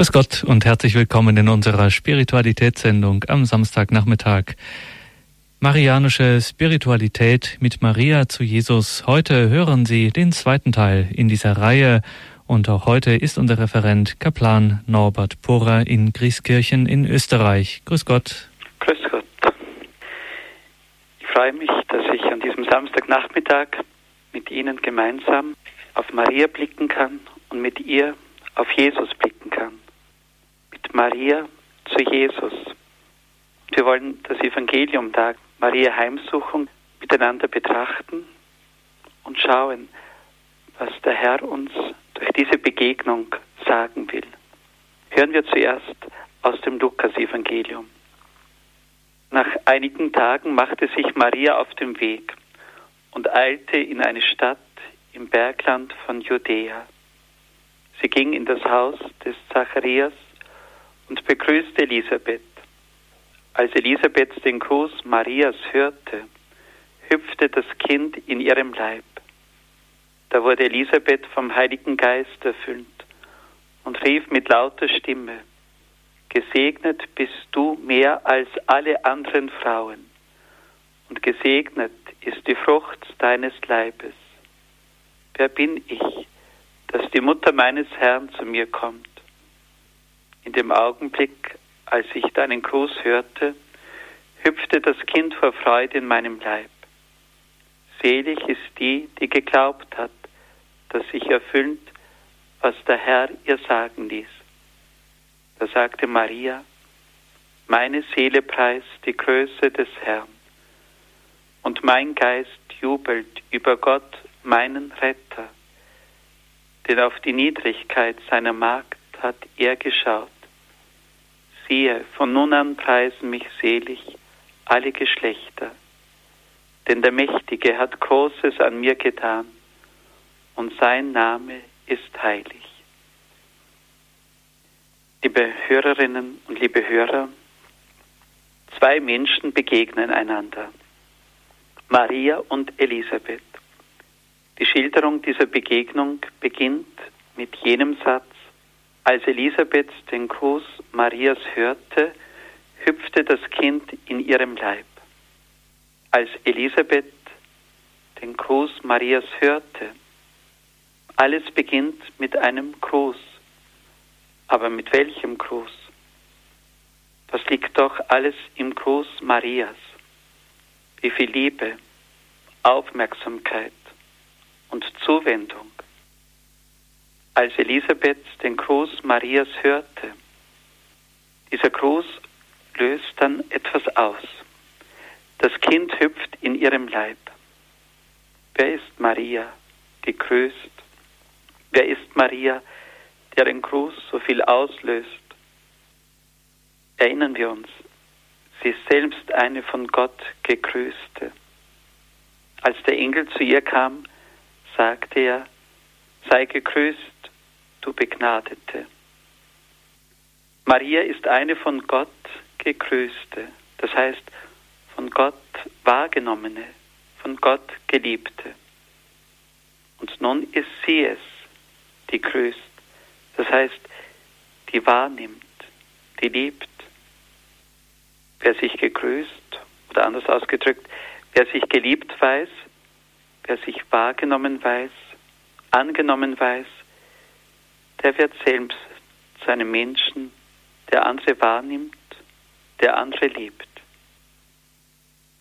Grüß Gott und herzlich willkommen in unserer Spiritualitätssendung am Samstagnachmittag. Marianische Spiritualität mit Maria zu Jesus. Heute hören Sie den zweiten Teil in dieser Reihe und auch heute ist unser Referent Kaplan Norbert Porer in Grieskirchen in Österreich. Grüß Gott. Grüß Gott. Ich freue mich, dass ich an diesem Samstagnachmittag mit Ihnen gemeinsam auf Maria blicken kann und mit ihr auf Jesus blicken kann. Maria zu Jesus. Wir wollen das Evangelium da, Maria Heimsuchung, miteinander betrachten und schauen, was der Herr uns durch diese Begegnung sagen will. Hören wir zuerst aus dem Lukas-Evangelium. Nach einigen Tagen machte sich Maria auf den Weg und eilte in eine Stadt im Bergland von Judäa. Sie ging in das Haus des Zacharias und begrüßte Elisabeth. Als Elisabeth den Gruß Marias hörte, hüpfte das Kind in ihrem Leib. Da wurde Elisabeth vom Heiligen Geist erfüllt und rief mit lauter Stimme, Gesegnet bist du mehr als alle anderen Frauen, und gesegnet ist die Frucht deines Leibes. Wer bin ich, dass die Mutter meines Herrn zu mir kommt? In dem Augenblick, als ich deinen Gruß hörte, hüpfte das Kind vor Freude in meinem Leib. Selig ist die, die geglaubt hat, dass sich erfüllt, was der Herr ihr sagen ließ. Da sagte Maria, meine Seele preist die Größe des Herrn, und mein Geist jubelt über Gott, meinen Retter, denn auf die Niedrigkeit seiner Magd hat er geschaut. Siehe, von nun an preisen mich selig alle Geschlechter, denn der Mächtige hat Großes an mir getan, und sein Name ist heilig. Liebe Hörerinnen und liebe Hörer, zwei Menschen begegnen einander, Maria und Elisabeth. Die Schilderung dieser Begegnung beginnt mit jenem Satz, als Elisabeth den Gruß Marias hörte, hüpfte das Kind in ihrem Leib. Als Elisabeth den Gruß Marias hörte, alles beginnt mit einem Gruß. Aber mit welchem Gruß? Das liegt doch alles im Gruß Marias. Wie viel Liebe, Aufmerksamkeit und Zuwendung als Elisabeth den Gruß Marias hörte. Dieser Gruß löst dann etwas aus. Das Kind hüpft in ihrem Leib. Wer ist Maria, die grüßt? Wer ist Maria, deren Gruß so viel auslöst? Erinnern wir uns, sie ist selbst eine von Gott gegrüßte. Als der Engel zu ihr kam, sagte er, sei gegrüßt, du Begnadete. Maria ist eine von Gott gegrüßte, das heißt von Gott wahrgenommene, von Gott geliebte. Und nun ist sie es, die grüßt, das heißt, die wahrnimmt, die liebt. Wer sich gegrüßt, oder anders ausgedrückt, wer sich geliebt weiß, wer sich wahrgenommen weiß, angenommen weiß, der wird selbst zu einem Menschen, der andere wahrnimmt, der andere liebt.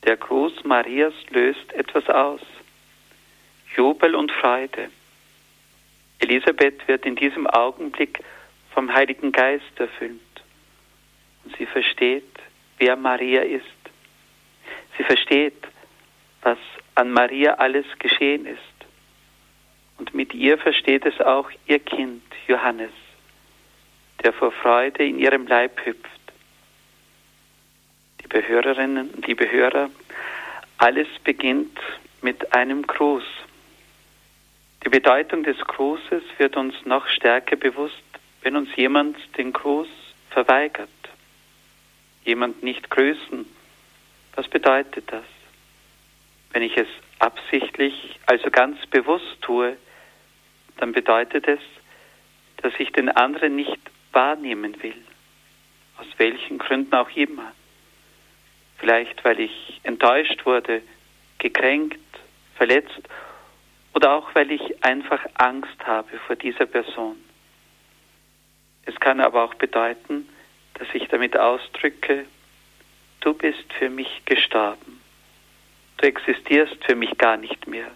Der Gruß Marias löst etwas aus. Jubel und Freude. Elisabeth wird in diesem Augenblick vom Heiligen Geist erfüllt. Und sie versteht, wer Maria ist. Sie versteht, was an Maria alles geschehen ist. Und mit ihr versteht es auch ihr Kind Johannes, der vor Freude in ihrem Leib hüpft. Liebe Hörerinnen liebe Hörer, alles beginnt mit einem Gruß. Die Bedeutung des Grußes wird uns noch stärker bewusst, wenn uns jemand den Gruß verweigert. Jemand nicht grüßen. Was bedeutet das? Wenn ich es absichtlich, also ganz bewusst tue, dann bedeutet es, dass ich den anderen nicht wahrnehmen will, aus welchen Gründen auch immer. Vielleicht weil ich enttäuscht wurde, gekränkt, verletzt oder auch weil ich einfach Angst habe vor dieser Person. Es kann aber auch bedeuten, dass ich damit ausdrücke, du bist für mich gestorben. Du existierst für mich gar nicht mehr.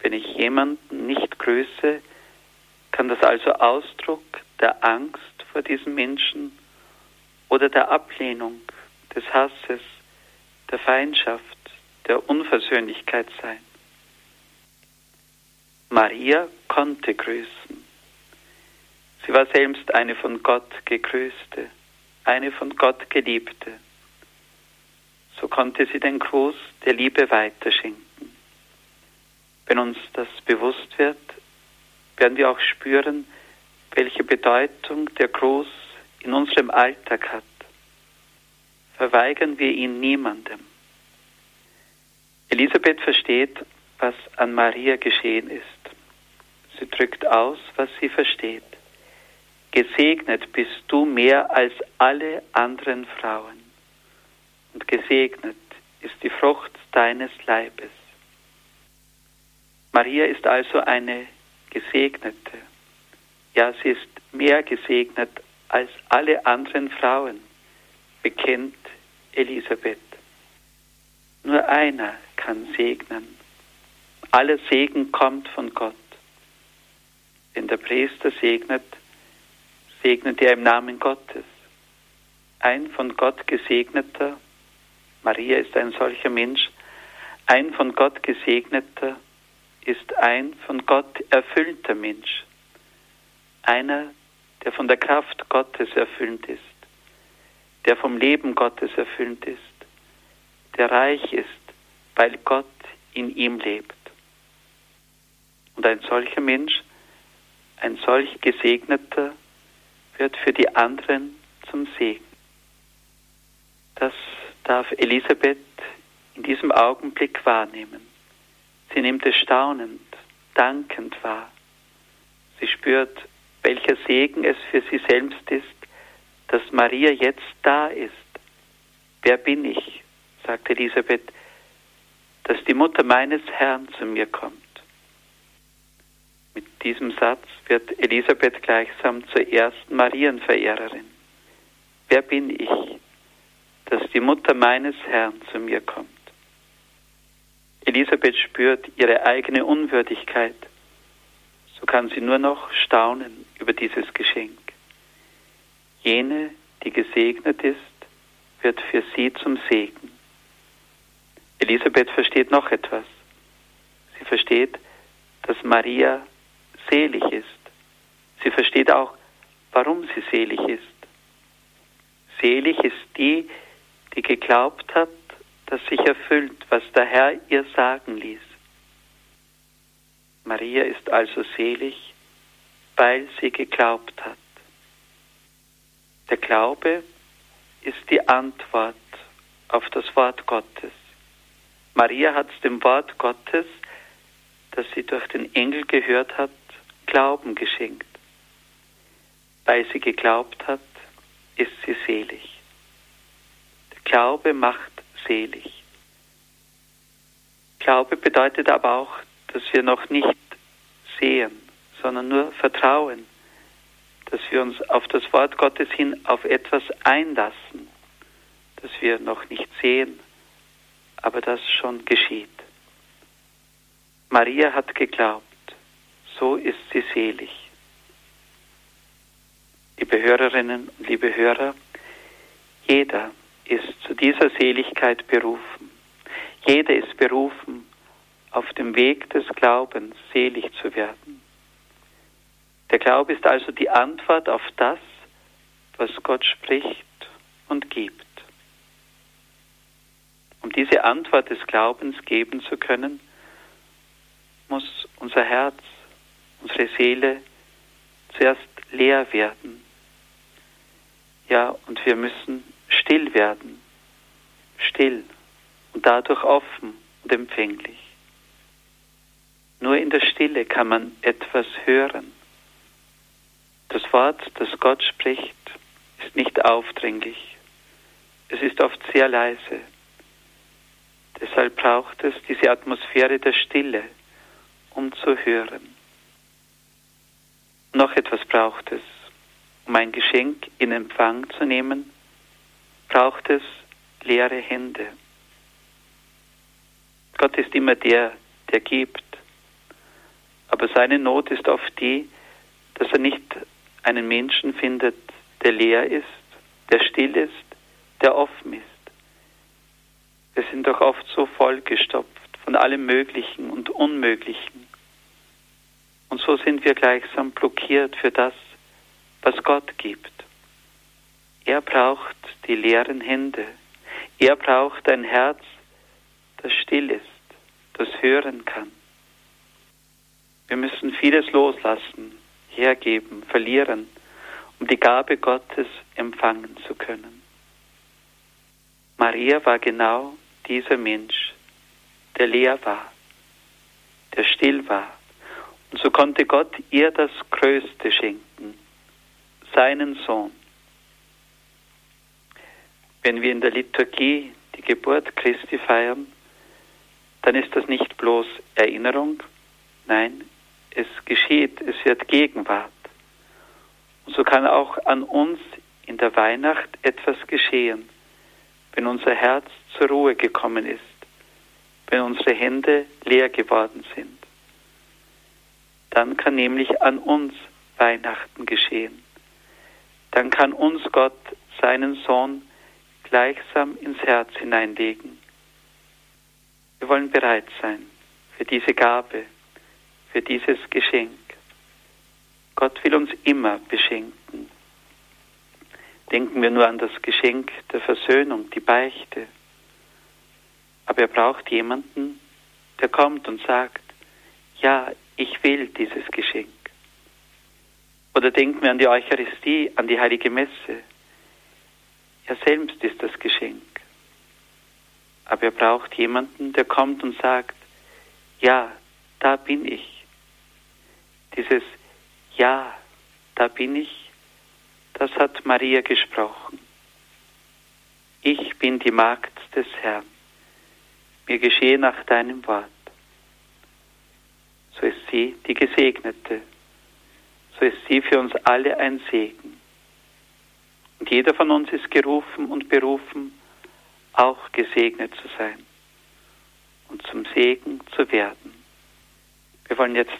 Wenn ich jemanden nicht grüße, kann das also Ausdruck der Angst vor diesem Menschen oder der Ablehnung, des Hasses, der Feindschaft, der Unversöhnlichkeit sein. Maria konnte grüßen. Sie war selbst eine von Gott gegrüßte, eine von Gott geliebte. So konnte sie den Gruß der Liebe weiterschenken. Wenn uns das bewusst wird, werden wir auch spüren, welche Bedeutung der Gruß in unserem Alltag hat. Verweigern wir ihn niemandem. Elisabeth versteht, was an Maria geschehen ist. Sie drückt aus, was sie versteht. Gesegnet bist du mehr als alle anderen Frauen. Und gesegnet ist die Frucht deines Leibes. Maria ist also eine Gesegnete. Ja, sie ist mehr gesegnet als alle anderen Frauen, bekennt Elisabeth. Nur einer kann segnen. Aller Segen kommt von Gott. Wenn der Priester segnet, segnet er im Namen Gottes. Ein von Gott gesegneter, Maria ist ein solcher Mensch, ein von Gott gesegneter ist ein von Gott erfüllter Mensch, einer, der von der Kraft Gottes erfüllt ist, der vom Leben Gottes erfüllt ist, der reich ist, weil Gott in ihm lebt. Und ein solcher Mensch, ein solch gesegneter, wird für die anderen zum Segen. Das darf Elisabeth in diesem Augenblick wahrnehmen. Sie nimmt es staunend, dankend wahr. Sie spürt, welcher Segen es für sie selbst ist, dass Maria jetzt da ist. Wer bin ich, sagt Elisabeth, dass die Mutter meines Herrn zu mir kommt. Mit diesem Satz wird Elisabeth gleichsam zur ersten Marienverehrerin. Wer bin ich, dass die Mutter meines Herrn zu mir kommt? Elisabeth spürt ihre eigene Unwürdigkeit, so kann sie nur noch staunen über dieses Geschenk. Jene, die gesegnet ist, wird für sie zum Segen. Elisabeth versteht noch etwas. Sie versteht, dass Maria selig ist. Sie versteht auch, warum sie selig ist. Selig ist die, die geglaubt hat, das sich erfüllt, was der Herr ihr sagen ließ. Maria ist also selig, weil sie geglaubt hat. Der Glaube ist die Antwort auf das Wort Gottes. Maria hat dem Wort Gottes, das sie durch den Engel gehört hat, Glauben geschenkt. Weil sie geglaubt hat, ist sie selig. Der Glaube macht selig. Glaube bedeutet aber auch, dass wir noch nicht sehen, sondern nur vertrauen, dass wir uns auf das Wort Gottes hin auf etwas einlassen, das wir noch nicht sehen, aber das schon geschieht. Maria hat geglaubt, so ist sie selig. Liebe Hörerinnen und liebe Hörer, jeder, ist zu dieser Seligkeit berufen. Jeder ist berufen, auf dem Weg des Glaubens selig zu werden. Der Glaube ist also die Antwort auf das, was Gott spricht und gibt. Um diese Antwort des Glaubens geben zu können, muss unser Herz, unsere Seele zuerst leer werden. Ja, und wir müssen still werden, still und dadurch offen und empfänglich. Nur in der Stille kann man etwas hören. Das Wort, das Gott spricht, ist nicht aufdringlich. Es ist oft sehr leise. Deshalb braucht es diese Atmosphäre der Stille, um zu hören. Noch etwas braucht es. Um ein Geschenk in Empfang zu nehmen, braucht es leere Hände. Gott ist immer der, der gibt. Aber seine Not ist oft die, dass er nicht einen Menschen findet, der leer ist, der still ist, der offen ist. Wir sind doch oft so vollgestopft von allem Möglichen und Unmöglichen. Und so sind wir gleichsam blockiert für das, was Gott gibt. Er braucht die leeren Hände. Er braucht ein Herz, das still ist, das hören kann. Wir müssen vieles loslassen, hergeben, verlieren, um die Gabe Gottes empfangen zu können. Maria war genau dieser Mensch, der leer war, der still war. Und so konnte Gott ihr das Größte schenken, seinen Sohn. Wenn wir in der Liturgie die Geburt Christi feiern, dann ist das nicht bloß Erinnerung, nein, es geschieht, es wird Gegenwart. Und so kann auch an uns in der Weihnacht etwas geschehen, wenn unser Herz zur Ruhe gekommen ist, wenn unsere Hände leer geworden sind. Dann kann nämlich an uns Weihnachten geschehen. Dann kann uns Gott seinen Sohn gleichsam ins Herz hineinlegen. Wir wollen bereit sein für diese Gabe, für dieses Geschenk. Gott will uns immer beschenken. Denken wir nur an das Geschenk der Versöhnung, die Beichte. Aber er braucht jemanden, der kommt und sagt, ja, ich will dieses Geschenk. Oder denken wir an die Eucharistie, an die heilige Messe. Er selbst ist das Geschenk. Aber er braucht jemanden, der kommt und sagt, ja, da bin ich. Dieses Ja, da bin ich, das hat Maria gesprochen. Ich bin die Magd des Herrn. Mir geschehe nach deinem Wort. So ist sie die Gesegnete. So ist sie für uns alle ein Segen. Jeder von uns ist gerufen und berufen, auch gesegnet zu sein und zum Segen zu werden. Wir wollen jetzt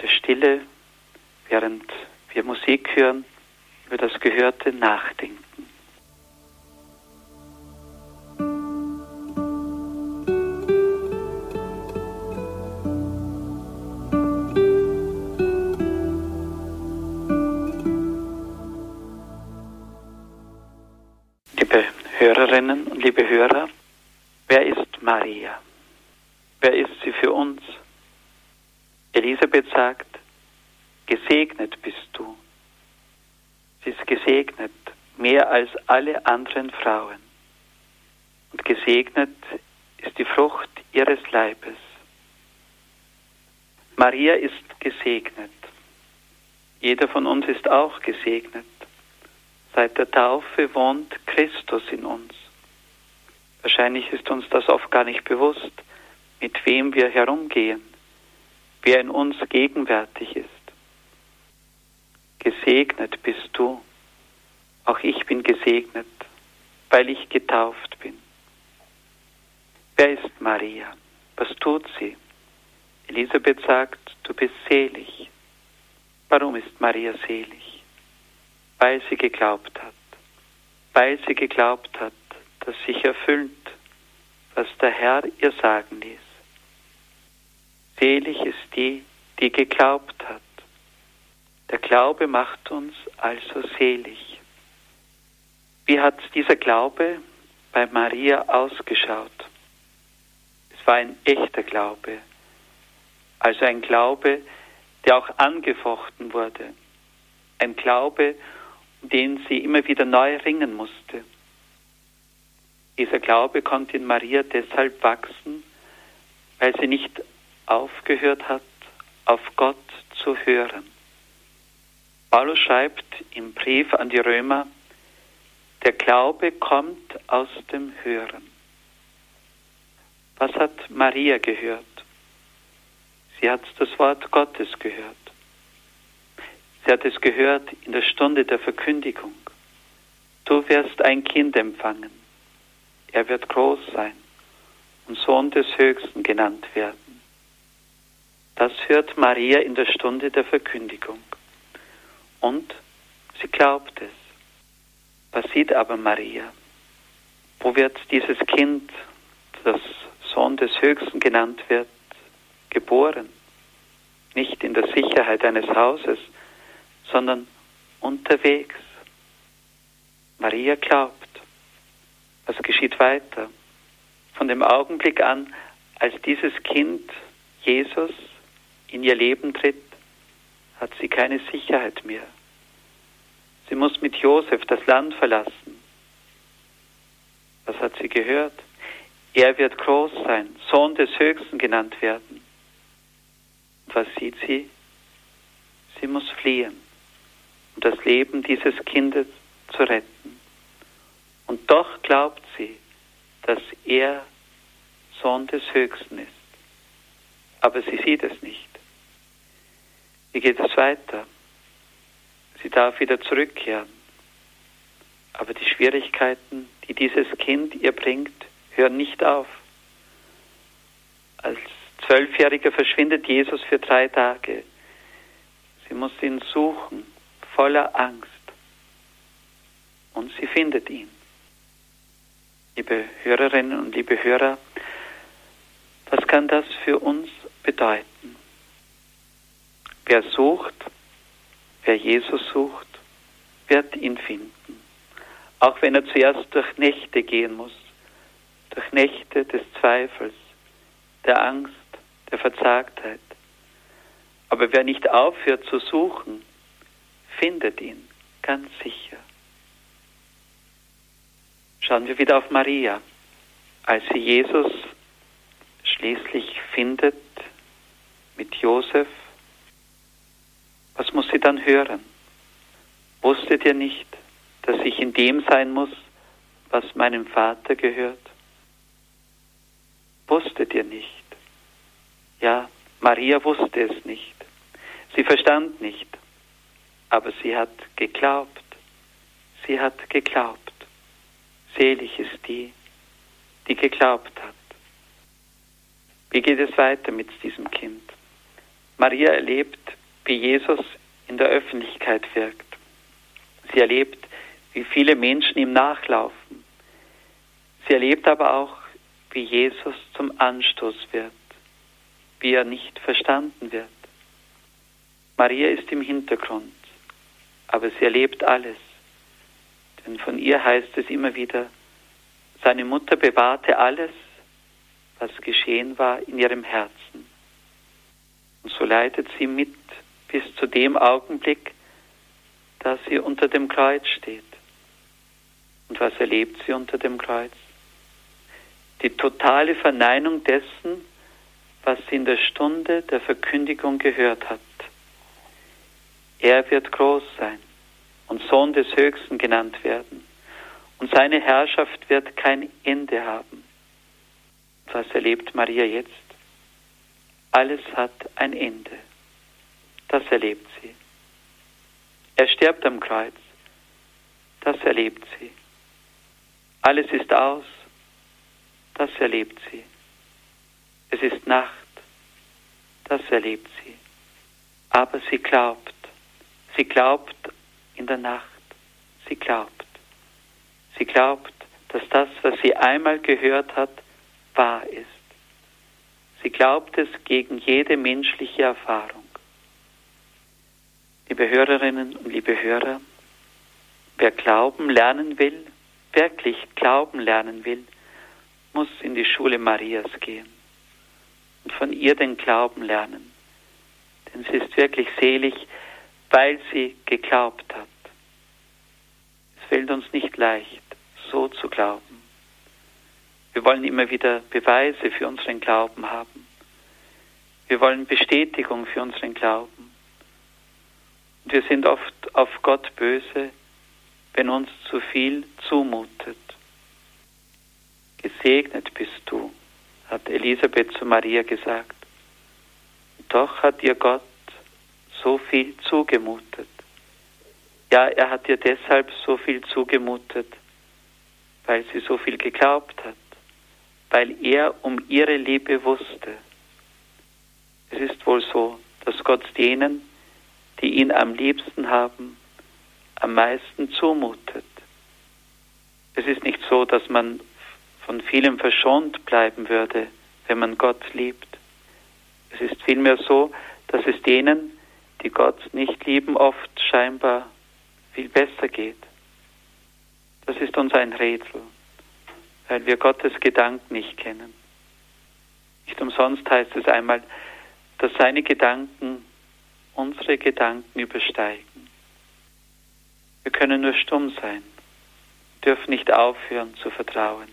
der Stille, während wir Musik hören, über das Gehörte nachdenken. Sagt, gesegnet bist du. Sie ist gesegnet mehr als alle anderen Frauen. Und gesegnet ist die Frucht ihres Leibes. Maria ist gesegnet. Jeder von uns ist auch gesegnet. Seit der Taufe wohnt Christus in uns. Wahrscheinlich ist uns das oft gar nicht bewusst, mit wem wir herumgehen wer in uns gegenwärtig ist. Gesegnet bist du, auch ich bin gesegnet, weil ich getauft bin. Wer ist Maria? Was tut sie? Elisabeth sagt, du bist selig. Warum ist Maria selig? Weil sie geglaubt hat. Weil sie geglaubt hat, dass sich erfüllt, was der Herr ihr sagen ließ. Selig ist die, die geglaubt hat. Der Glaube macht uns also selig. Wie hat dieser Glaube bei Maria ausgeschaut? Es war ein echter Glaube, also ein Glaube, der auch angefochten wurde, ein Glaube, um den sie immer wieder neu ringen musste. Dieser Glaube konnte in Maria deshalb wachsen, weil sie nicht aufgehört hat, auf Gott zu hören. Paulus schreibt im Brief an die Römer, der Glaube kommt aus dem Hören. Was hat Maria gehört? Sie hat das Wort Gottes gehört. Sie hat es gehört in der Stunde der Verkündigung. Du wirst ein Kind empfangen. Er wird groß sein und Sohn des Höchsten genannt werden. Das hört Maria in der Stunde der Verkündigung. Und sie glaubt es. Was sieht aber Maria? Wo wird dieses Kind, das Sohn des Höchsten genannt wird, geboren? Nicht in der Sicherheit eines Hauses, sondern unterwegs. Maria glaubt. Was geschieht weiter? Von dem Augenblick an, als dieses Kind, Jesus, in ihr Leben tritt, hat sie keine Sicherheit mehr. Sie muss mit Josef das Land verlassen. Was hat sie gehört? Er wird groß sein, Sohn des Höchsten genannt werden. Und was sieht sie? Sie muss fliehen, um das Leben dieses Kindes zu retten. Und doch glaubt sie, dass er Sohn des Höchsten ist. Aber sie sieht es nicht. Wie geht es weiter? Sie darf wieder zurückkehren. Aber die Schwierigkeiten, die dieses Kind ihr bringt, hören nicht auf. Als Zwölfjähriger verschwindet Jesus für drei Tage. Sie muss ihn suchen, voller Angst. Und sie findet ihn. Liebe Hörerinnen und liebe Hörer, was kann das für uns bedeuten? Wer sucht, wer Jesus sucht, wird ihn finden. Auch wenn er zuerst durch Nächte gehen muss, durch Nächte des Zweifels, der Angst, der Verzagtheit. Aber wer nicht aufhört zu suchen, findet ihn ganz sicher. Schauen wir wieder auf Maria. Als sie Jesus schließlich findet mit Josef, was muss sie dann hören? Wusstet ihr nicht, dass ich in dem sein muss, was meinem Vater gehört? Wusstet ihr nicht? Ja, Maria wusste es nicht. Sie verstand nicht, aber sie hat geglaubt. Sie hat geglaubt. Selig ist die, die geglaubt hat. Wie geht es weiter mit diesem Kind? Maria erlebt, wie Jesus in der Öffentlichkeit wirkt. Sie erlebt, wie viele Menschen ihm nachlaufen. Sie erlebt aber auch, wie Jesus zum Anstoß wird, wie er nicht verstanden wird. Maria ist im Hintergrund, aber sie erlebt alles. Denn von ihr heißt es immer wieder, seine Mutter bewahrte alles, was geschehen war, in ihrem Herzen. Und so leitet sie mit bis zu dem Augenblick, da sie unter dem Kreuz steht. Und was erlebt sie unter dem Kreuz? Die totale Verneinung dessen, was sie in der Stunde der Verkündigung gehört hat. Er wird groß sein und Sohn des Höchsten genannt werden. Und seine Herrschaft wird kein Ende haben. Was erlebt Maria jetzt? Alles hat ein Ende. Das erlebt sie. Er stirbt am Kreuz. Das erlebt sie. Alles ist aus. Das erlebt sie. Es ist Nacht. Das erlebt sie. Aber sie glaubt. Sie glaubt in der Nacht. Sie glaubt. Sie glaubt, dass das, was sie einmal gehört hat, wahr ist. Sie glaubt es gegen jede menschliche Erfahrung. Liebe Hörerinnen und liebe Hörer, wer Glauben lernen will, wirklich Glauben lernen will, muss in die Schule Marias gehen und von ihr den Glauben lernen. Denn sie ist wirklich selig, weil sie geglaubt hat. Es fällt uns nicht leicht, so zu glauben. Wir wollen immer wieder Beweise für unseren Glauben haben. Wir wollen Bestätigung für unseren Glauben. Wir sind oft auf Gott böse, wenn uns zu viel zumutet. Gesegnet bist du, hat Elisabeth zu Maria gesagt. Doch hat ihr Gott so viel zugemutet. Ja, er hat ihr deshalb so viel zugemutet, weil sie so viel geglaubt hat, weil er um ihre Liebe wusste. Es ist wohl so, dass Gott denen, die ihn am liebsten haben, am meisten zumutet. Es ist nicht so, dass man von vielem verschont bleiben würde, wenn man Gott liebt. Es ist vielmehr so, dass es denen, die Gott nicht lieben, oft scheinbar viel besser geht. Das ist uns ein Rätsel, weil wir Gottes Gedanken nicht kennen. Nicht umsonst heißt es einmal, dass seine Gedanken unsere Gedanken übersteigen. Wir können nur stumm sein, dürfen nicht aufhören zu vertrauen,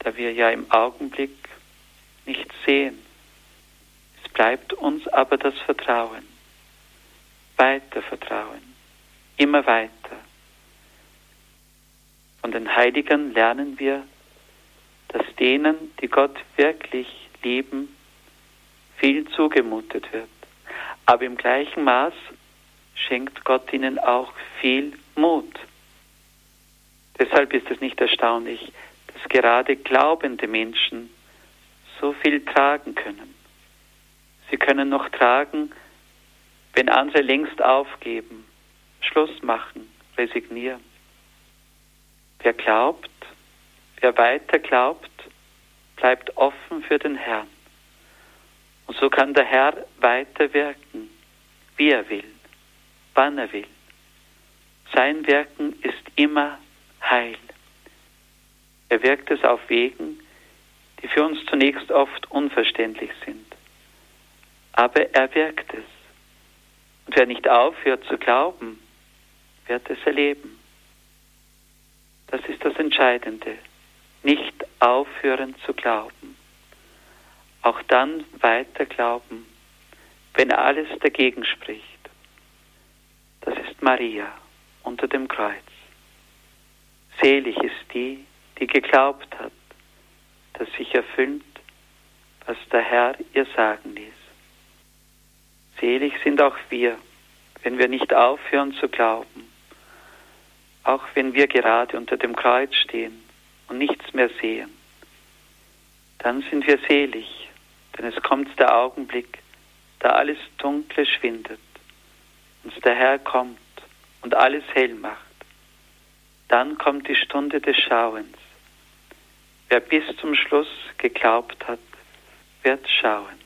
da wir ja im Augenblick nicht sehen. Es bleibt uns aber das Vertrauen, weiter Vertrauen, immer weiter. Von den Heiligen lernen wir, dass denen, die Gott wirklich lieben, viel zugemutet wird. Aber im gleichen Maß schenkt Gott ihnen auch viel Mut. Deshalb ist es nicht erstaunlich, dass gerade glaubende Menschen so viel tragen können. Sie können noch tragen, wenn andere längst aufgeben, Schluss machen, resignieren. Wer glaubt, wer weiter glaubt, bleibt offen für den Herrn. Und so kann der Herr weiter wirken, wie er will wann er will. Sein Wirken ist immer Heil. Er wirkt es auf Wegen, die für uns zunächst oft unverständlich sind. Aber er wirkt es. Und wer nicht aufhört zu glauben, wird es erleben. Das ist das Entscheidende. Nicht aufhören zu glauben. Auch dann weiter glauben, wenn alles dagegen spricht. Das ist Maria unter dem Kreuz. Selig ist die, die geglaubt hat, dass sich erfüllt, was der Herr ihr sagen ließ. Selig sind auch wir, wenn wir nicht aufhören zu glauben, auch wenn wir gerade unter dem Kreuz stehen und nichts mehr sehen. Dann sind wir selig, denn es kommt der Augenblick, da alles Dunkle schwindet und der Herr kommt und alles hell macht, dann kommt die Stunde des Schauens. Wer bis zum Schluss geglaubt hat, wird schauen.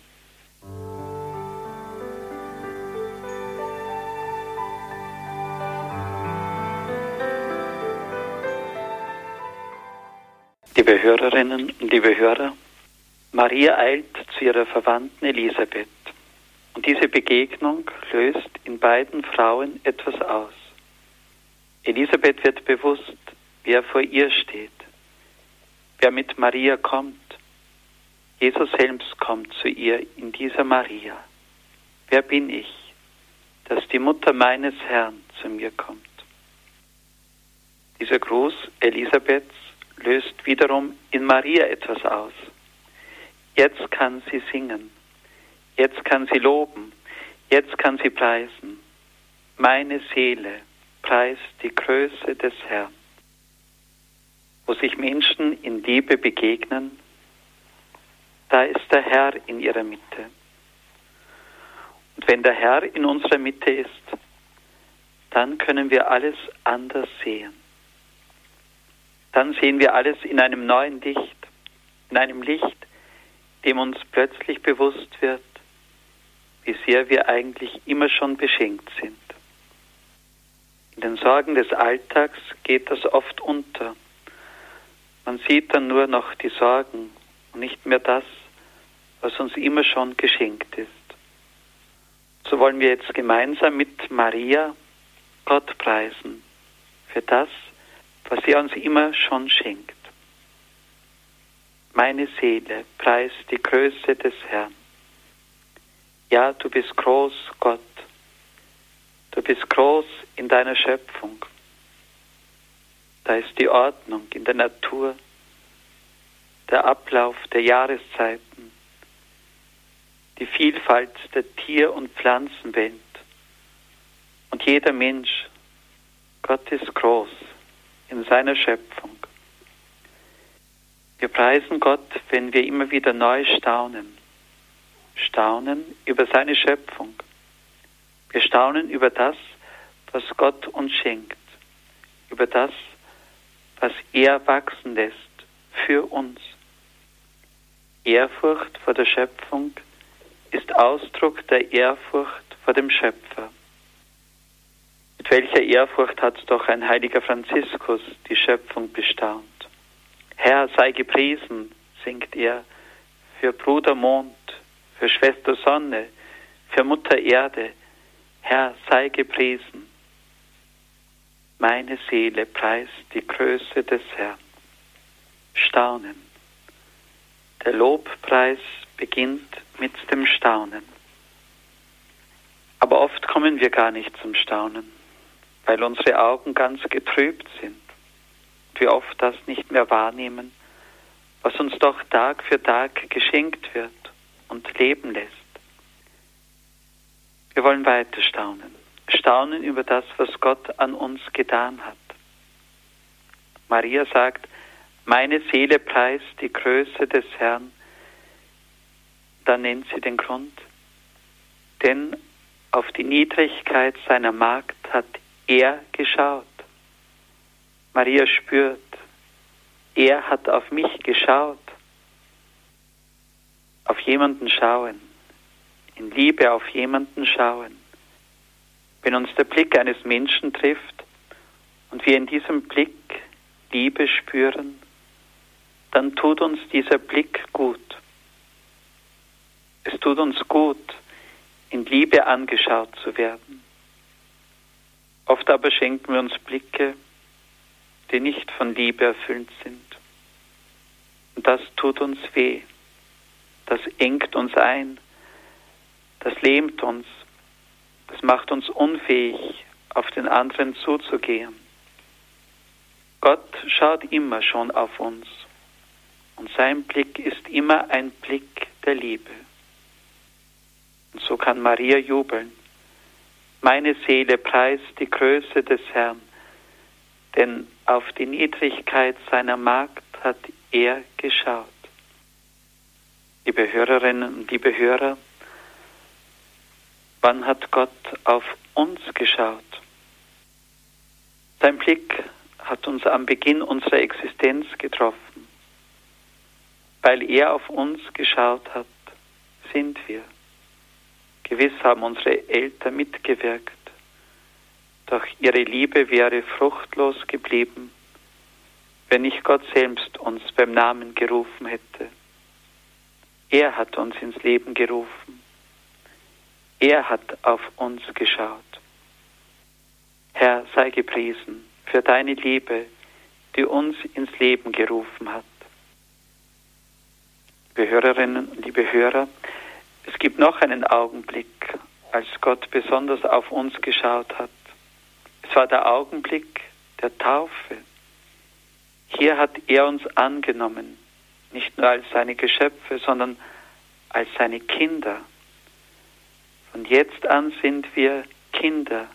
Liebe Hörerinnen und liebe Hörer, Maria eilt zu ihrer Verwandten Elisabeth. Und diese Begegnung löst in beiden Frauen etwas aus. Elisabeth wird bewusst, wer vor ihr steht, wer mit Maria kommt. Jesus selbst kommt zu ihr in dieser Maria. Wer bin ich, dass die Mutter meines Herrn zu mir kommt? Dieser Gruß Elisabeths löst wiederum in Maria etwas aus. Jetzt kann sie singen. Jetzt kann sie loben, jetzt kann sie preisen. Meine Seele preist die Größe des Herrn. Wo sich Menschen in Liebe begegnen, da ist der Herr in ihrer Mitte. Und wenn der Herr in unserer Mitte ist, dann können wir alles anders sehen. Dann sehen wir alles in einem neuen Licht, in einem Licht, dem uns plötzlich bewusst wird, wie sehr wir eigentlich immer schon beschenkt sind. In den Sorgen des Alltags geht das oft unter. Man sieht dann nur noch die Sorgen und nicht mehr das, was uns immer schon geschenkt ist. So wollen wir jetzt gemeinsam mit Maria Gott preisen für das, was er uns immer schon schenkt. Meine Seele preist die Größe des Herrn. Ja, du bist groß, Gott. Du bist groß in deiner Schöpfung. Da ist die Ordnung in der Natur, der Ablauf der Jahreszeiten, die Vielfalt der Tier- und Pflanzenwelt. Und jeder Mensch, Gott ist groß in seiner Schöpfung. Wir preisen Gott, wenn wir immer wieder neu staunen. Staunen über seine Schöpfung. Wir staunen über das, was Gott uns schenkt, über das, was er wachsen lässt für uns. Ehrfurcht vor der Schöpfung ist Ausdruck der Ehrfurcht vor dem Schöpfer. Mit welcher Ehrfurcht hat doch ein heiliger Franziskus die Schöpfung bestaunt. Herr, sei gepriesen, singt er, für Bruder Mond, für Schwester Sonne, für Mutter Erde. Herr, sei gepriesen. Meine Seele preist die Größe des Herrn. Staunen. Der Lobpreis beginnt mit dem Staunen. Aber oft kommen wir gar nicht zum Staunen, weil unsere Augen ganz getrübt sind. Wir oft das nicht mehr wahrnehmen, was uns doch Tag für Tag geschenkt wird und leben lässt. Wir wollen weiter staunen. Staunen über das, was Gott an uns getan hat. Maria sagt, meine Seele preist die Größe des Herrn. Dann nennt sie den Grund. Denn auf die Niedrigkeit seiner Magd hat er geschaut. Maria spürt, er hat auf mich geschaut. Auf jemanden schauen, in Liebe auf jemanden schauen. Wenn uns der Blick eines Menschen trifft und wir in diesem Blick Liebe spüren, dann tut uns dieser Blick gut. Es tut uns gut, in Liebe angeschaut zu werden. Oft aber schenken wir uns Blicke, die nicht von Liebe erfüllt sind. Und das tut uns weh, das engt uns ein, das lähmt uns, das macht uns unfähig, auf den anderen zuzugehen. Gott schaut immer schon auf uns und sein Blick ist immer ein Blick der Liebe. Und so kann Maria jubeln. Meine Seele preist die Größe des Herrn, denn auf die Niedrigkeit seiner Magd hat er geschaut. Liebe Hörerinnen und liebe Hörer, wann hat Gott auf uns geschaut? Sein Blick hat uns am Beginn unserer Existenz getroffen. Weil er auf uns geschaut hat, sind wir. Gewiss haben unsere Eltern mitgewirkt doch ihre Liebe wäre fruchtlos geblieben, wenn nicht Gott selbst uns beim Namen gerufen hätte. Er hat uns ins Leben gerufen. Er hat auf uns geschaut. Herr, sei gepriesen für deine Liebe, die uns ins Leben gerufen hat. Liebe Hörerinnen und liebe Hörer, es gibt noch einen Augenblick, als Gott besonders auf uns geschaut hat. Es war der Augenblick der Taufe. Hier hat er uns angenommen, nicht nur als seine Geschöpfe, sondern als seine Kinder. Von jetzt an sind wir Kinder,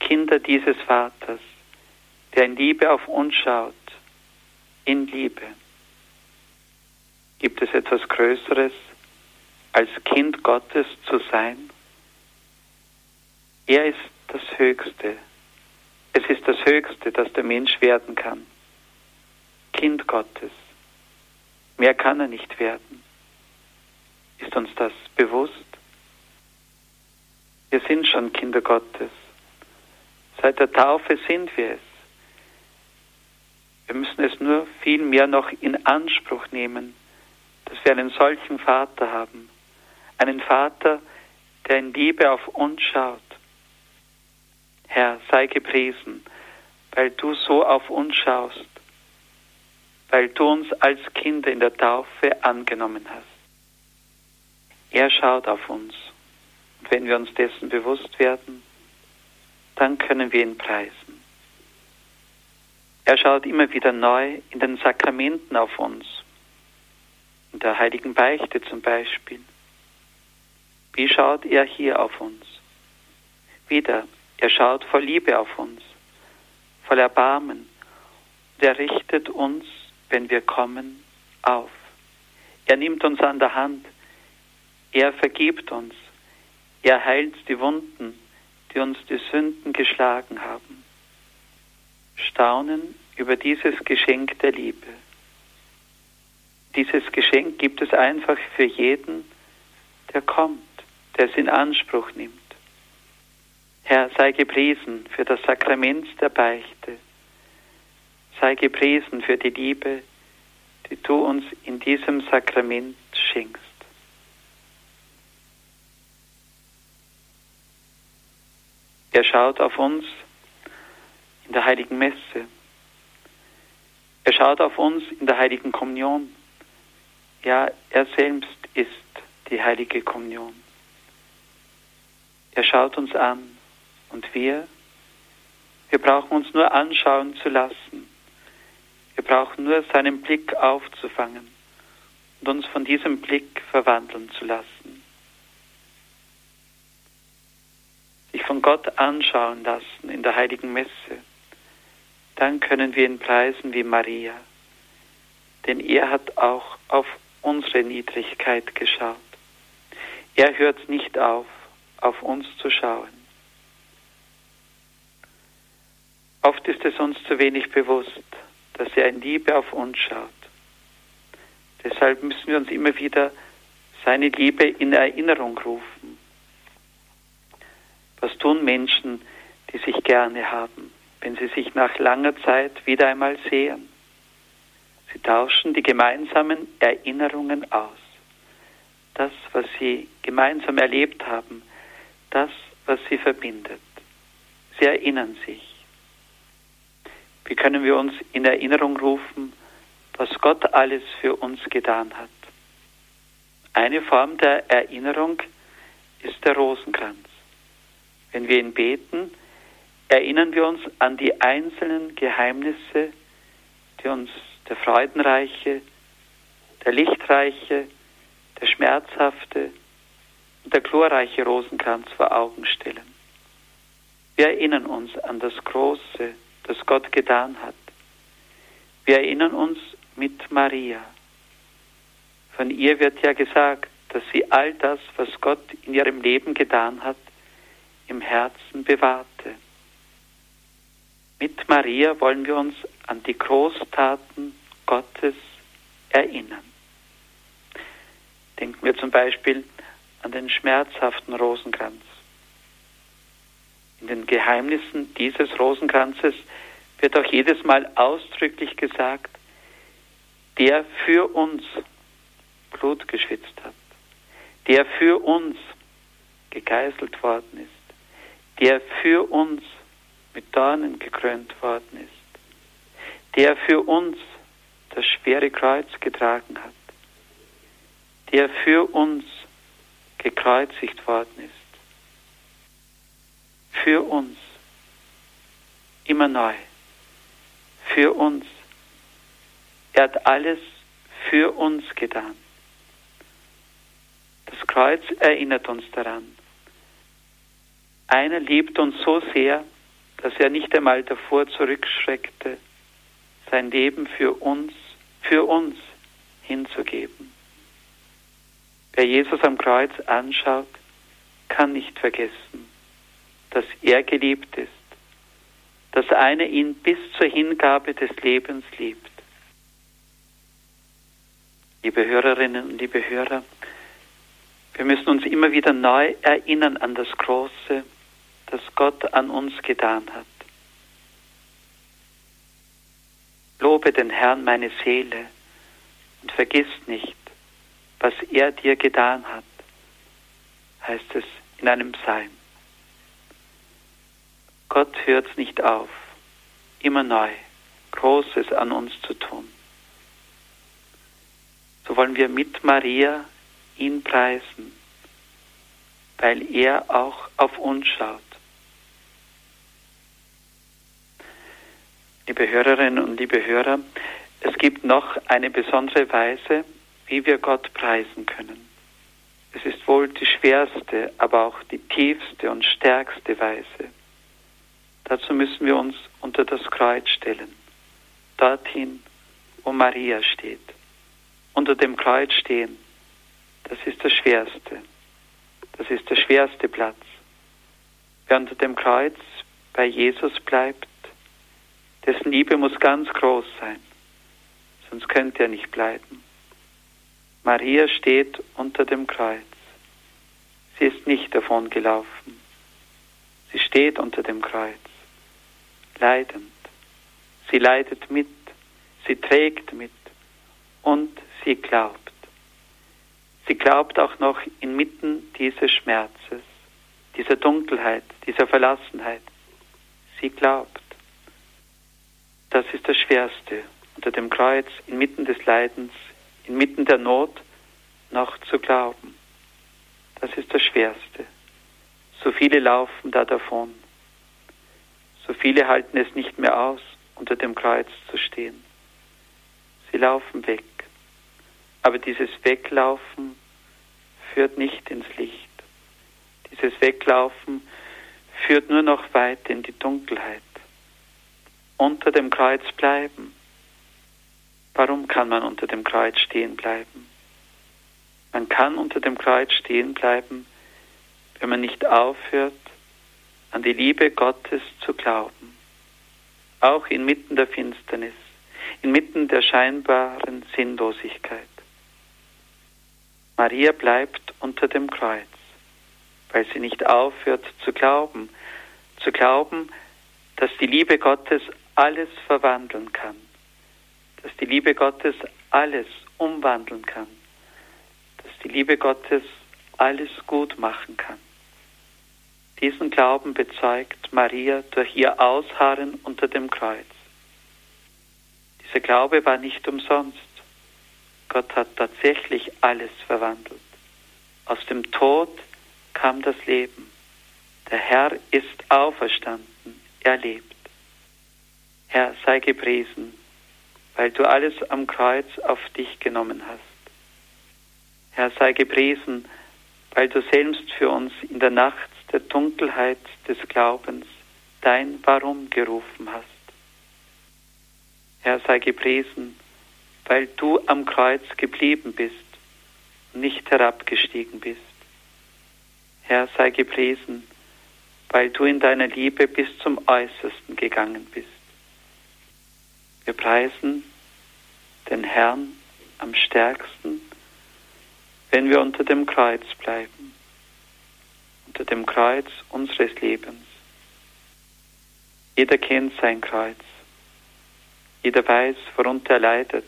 Kinder dieses Vaters, der in Liebe auf uns schaut, in Liebe. Gibt es etwas Größeres, als Kind Gottes zu sein? Er ist das Höchste. Es ist das Höchste, das der Mensch werden kann. Kind Gottes. Mehr kann er nicht werden. Ist uns das bewusst? Wir sind schon Kinder Gottes. Seit der Taufe sind wir es. Wir müssen es nur viel mehr noch in Anspruch nehmen, dass wir einen solchen Vater haben. Einen Vater, der in Liebe auf uns schaut Herr, sei gepriesen, weil du so auf uns schaust, weil du uns als Kinder in der Taufe angenommen hast. Er schaut auf uns. Und wenn wir uns dessen bewusst werden, dann können wir ihn preisen. Er schaut immer wieder neu in den Sakramenten auf uns, in der heiligen Beichte zum Beispiel. Wie schaut er hier auf uns? Wieder, er schaut voll Liebe auf uns, voll Erbarmen. Und er richtet uns, wenn wir kommen, auf. Er nimmt uns an der Hand. Er vergibt uns. Er heilt die Wunden, die uns die Sünden geschlagen haben. Staunen über dieses Geschenk der Liebe. Dieses Geschenk gibt es einfach für jeden, der kommt, der es in Anspruch nimmt. Herr, sei gepriesen für das Sakrament der Beichte. Sei gepriesen für die Liebe, die du uns in diesem Sakrament schenkst. Er schaut auf uns in der heiligen Messe. Er schaut auf uns in der heiligen Kommunion. Ja, er selbst ist die heilige Kommunion. Er schaut uns an und wir, wir brauchen uns nur anschauen zu lassen. Wir brauchen nur seinen Blick aufzufangen und uns von diesem Blick verwandeln zu lassen. sich von Gott anschauen lassen in der heiligen Messe, dann können wir ihn preisen wie Maria. Denn er hat auch auf unsere Niedrigkeit geschaut. Er hört nicht auf, auf uns zu schauen. Oft ist es uns zu wenig bewusst, dass er in Liebe auf uns schaut. Deshalb müssen wir uns immer wieder seine Liebe in Erinnerung rufen. Was tun Menschen, die sich gerne haben, wenn sie sich nach langer Zeit wieder einmal sehen? Sie tauschen die gemeinsamen Erinnerungen aus. Das, was sie gemeinsam erlebt haben, das, was sie verbindet. Sie erinnern sich. Wie können wir uns in Erinnerung rufen, was Gott alles für uns getan hat? Eine Form der Erinnerung ist der Rosenkranz. Wenn wir ihn beten, erinnern wir uns an die einzelnen Geheimnisse, die uns der freudenreiche, der lichtreiche, der schmerzhafte und der glorreiche Rosenkranz vor Augen stellen. Wir erinnern uns an das Große, das Gott getan hat. Wir erinnern uns mit Maria. Von ihr wird ja gesagt, dass sie all das, was Gott in ihrem Leben getan hat, im Herzen bewahrte. Mit Maria wollen wir uns an die Großtaten Gottes erinnern. Denken wir zum Beispiel an den schmerzhaften Rosenkranz. In den Geheimnissen dieses Rosenkranzes wird auch jedes Mal ausdrücklich gesagt, der für uns Blut geschwitzt hat, der für uns gegeißelt worden ist, der für uns mit Dornen gekrönt worden ist, der für uns das schwere Kreuz getragen hat, der für uns gekreuzigt worden ist, für uns immer neu, für uns. Er hat alles für uns getan. Das Kreuz erinnert uns daran. Einer liebt uns so sehr, dass er nicht einmal davor zurückschreckte, sein Leben für uns, für uns hinzugeben. Wer Jesus am Kreuz anschaut, kann nicht vergessen, dass er geliebt ist, dass einer ihn bis zur Hingabe des Lebens liebt. Liebe Hörerinnen und liebe Hörer, wir müssen uns immer wieder neu erinnern an das Große, das Gott an uns getan hat. Lobe den Herrn meine Seele und vergiss nicht, was er dir getan hat, heißt es in einem Psalm. Gott hört nicht auf, immer neu Großes an uns zu tun. So wollen wir mit Maria ihn preisen, weil er auch auf uns schaut liebe Hörerinnen und liebe Hörer, es gibt noch eine besondere Weise, wie wir Gott preisen können. Es ist wohl die schwerste, aber auch die tiefste und stärkste Weise. Dazu müssen wir uns unter das Kreuz stellen, dorthin, wo Maria steht. Unter dem Kreuz stehen, das ist das Schwerste. Das ist der schwerste Platz. Wer unter dem Kreuz bei Jesus bleibt, dessen Liebe muss ganz groß sein, sonst könnte er nicht bleiben. Maria steht unter dem Kreuz. Sie ist nicht davon gelaufen. Sie steht unter dem Kreuz, leidend. Sie leidet mit, sie trägt mit und sie glaubt. Sie glaubt auch noch inmitten dieses Schmerzes, dieser Dunkelheit, dieser Verlassenheit. Sie glaubt. Das ist das Schwerste, unter dem Kreuz, inmitten des Leidens, inmitten der Not noch zu glauben. Das ist das Schwerste. So viele laufen da davon. So viele halten es nicht mehr aus, unter dem Kreuz zu stehen. Sie laufen weg. Aber dieses Weglaufen führt nicht ins Licht. Dieses Weglaufen führt nur noch weit in die Dunkelheit. Unter dem Kreuz bleiben. Warum kann man unter dem Kreuz stehen bleiben? Man kann unter dem Kreuz stehen bleiben, wenn man nicht aufhört, an die Liebe Gottes zu glauben. Auch inmitten der Finsternis, inmitten der scheinbaren Sinnlosigkeit. Maria bleibt unter dem Kreuz, weil sie nicht aufhört zu glauben, zu glauben, dass die Liebe Gottes alles verwandeln kann, dass die Liebe Gottes alles umwandeln kann die Liebe Gottes alles gut machen kann. Diesen Glauben bezeugt Maria durch ihr Ausharren unter dem Kreuz. Dieser Glaube war nicht umsonst. Gott hat tatsächlich alles verwandelt. Aus dem Tod kam das Leben. Der Herr ist auferstanden, er lebt. Herr, sei gepriesen, weil du alles am Kreuz auf dich genommen hast. Herr, sei gepriesen, weil du selbst für uns in der Nacht der Dunkelheit des Glaubens dein Warum gerufen hast. Herr, sei gepriesen, weil du am Kreuz geblieben bist nicht herabgestiegen bist. Herr, sei gepriesen, weil du in deiner Liebe bis zum Äußersten gegangen bist. Wir preisen den Herrn am stärksten wenn wir unter dem Kreuz bleiben, unter dem Kreuz unseres Lebens. Jeder kennt sein Kreuz. Jeder weiß, worunter er leidet.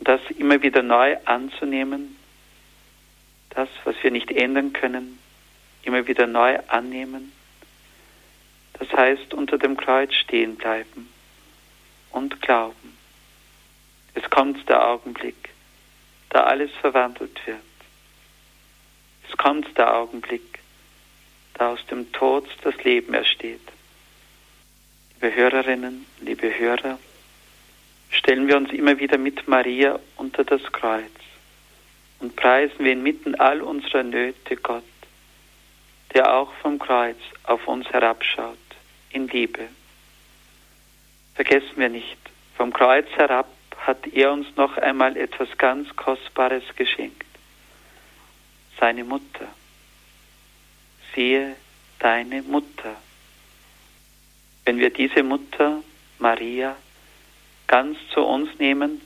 Und das immer wieder neu anzunehmen, das, was wir nicht ändern können, immer wieder neu annehmen, das heißt unter dem Kreuz stehen bleiben und glauben. Es kommt der Augenblick, da alles verwandelt wird. Es kommt der Augenblick, da aus dem Tod das Leben ersteht. Liebe Hörerinnen, liebe Hörer, stellen wir uns immer wieder mit Maria unter das Kreuz und preisen wir inmitten all unserer Nöte Gott, der auch vom Kreuz auf uns herabschaut, in Liebe. Vergessen wir nicht, vom Kreuz herab hat er uns noch einmal etwas ganz Kostbares geschenkt. Seine Mutter. Siehe deine Mutter. Wenn wir diese Mutter, Maria, ganz zu uns nehmen,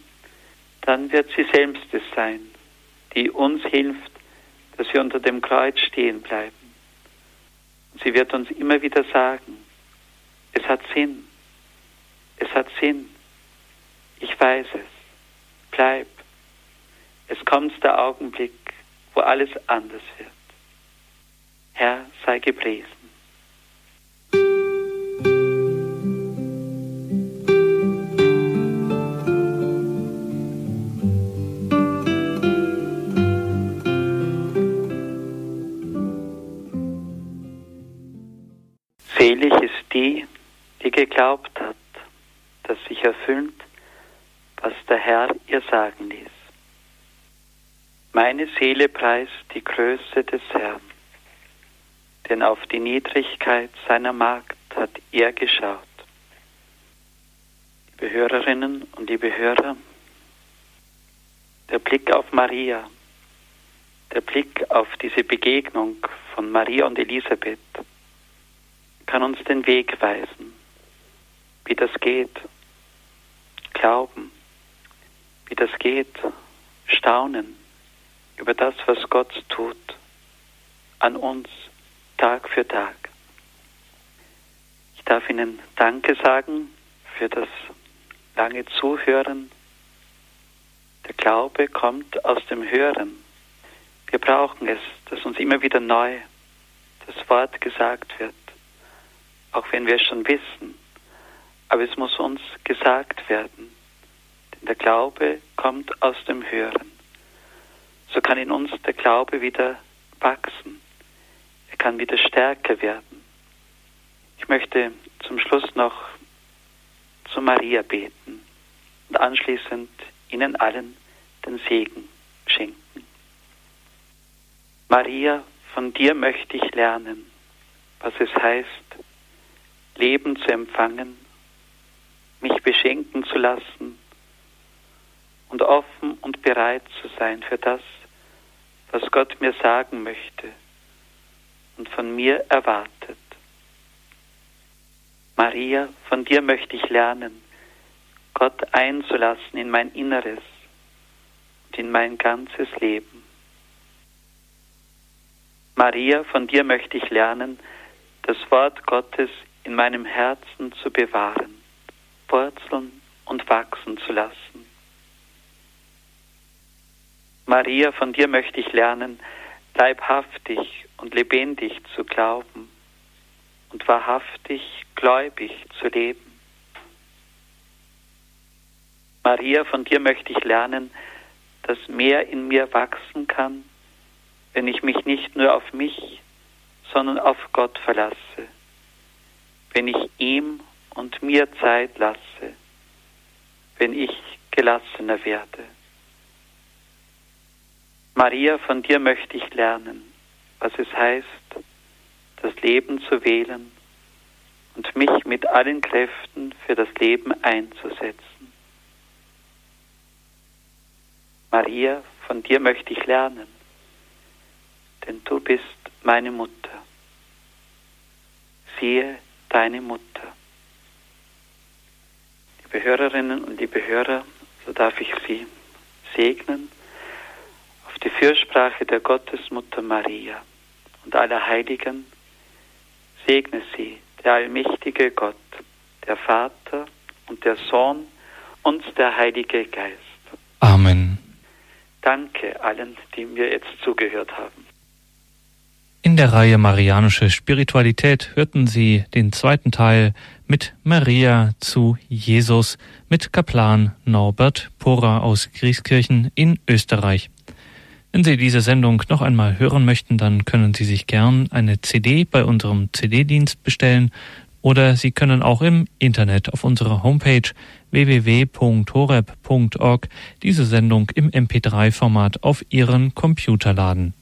dann wird sie selbst es sein, die uns hilft, dass wir unter dem Kreuz stehen bleiben. Und sie wird uns immer wieder sagen, es hat Sinn, es hat Sinn, ich weiß es. Bleib. Es kommt der Augenblick, wo alles anders wird. Herr, sei gepriesen. Seele preist die Größe des Herrn, denn auf die Niedrigkeit seiner Magd hat er geschaut. Liebe Hörerinnen und liebe Hörer, der Blick auf Maria, der Blick auf diese Begegnung von Maria und Elisabeth kann uns den Weg weisen, wie das geht, glauben, wie das geht, staunen über das, was Gott tut an uns Tag für Tag. Ich darf Ihnen Danke sagen für das lange Zuhören. Der Glaube kommt aus dem Hören. Wir brauchen es, dass uns immer wieder neu das Wort gesagt wird, auch wenn wir es schon wissen. Aber es muss uns gesagt werden, denn der Glaube kommt aus dem Hören. So kann in uns der Glaube wieder wachsen. Er kann wieder stärker werden. Ich möchte zum Schluss noch zu Maria beten und anschließend Ihnen allen den Segen schenken. Maria, von dir möchte ich lernen, was es heißt, Leben zu empfangen, mich beschenken zu lassen und offen und bereit zu sein für das, was Gott mir sagen möchte und von mir erwartet. Maria, von dir möchte ich lernen, Gott einzulassen in mein Inneres und in mein ganzes Leben. Maria, von dir möchte ich lernen, das Wort Gottes in meinem Herzen zu bewahren, wurzeln und wachsen zu lassen. Maria, von dir möchte ich lernen, leibhaftig und lebendig zu glauben und wahrhaftig gläubig zu leben. Maria, von dir möchte ich lernen, dass mehr in mir wachsen kann, wenn ich mich nicht nur auf mich, sondern auf Gott verlasse, wenn ich ihm und mir Zeit lasse, wenn ich gelassener werde. Maria, von dir möchte ich lernen, was es heißt, das Leben zu wählen und mich mit allen Kräften für das Leben einzusetzen. Maria, von dir möchte ich lernen, denn du bist meine Mutter. Siehe deine Mutter. Liebe Hörerinnen und liebe Hörer, so darf ich Sie segnen die Fürsprache der Gottesmutter Maria und aller Heiligen. Segne sie, der allmächtige Gott, der Vater und der Sohn und der Heilige Geist. Amen. Danke allen, die mir jetzt zugehört haben. In der Reihe Marianische Spiritualität hörten Sie den zweiten Teil mit Maria zu Jesus mit Kaplan Norbert Pora aus Grieskirchen in Österreich. Wenn Sie diese Sendung noch einmal hören möchten, dann können Sie sich gern eine CD bei unserem CD-Dienst bestellen oder Sie können auch im Internet auf unserer Homepage www.horeb.org diese Sendung im MP3-Format auf Ihren Computer laden.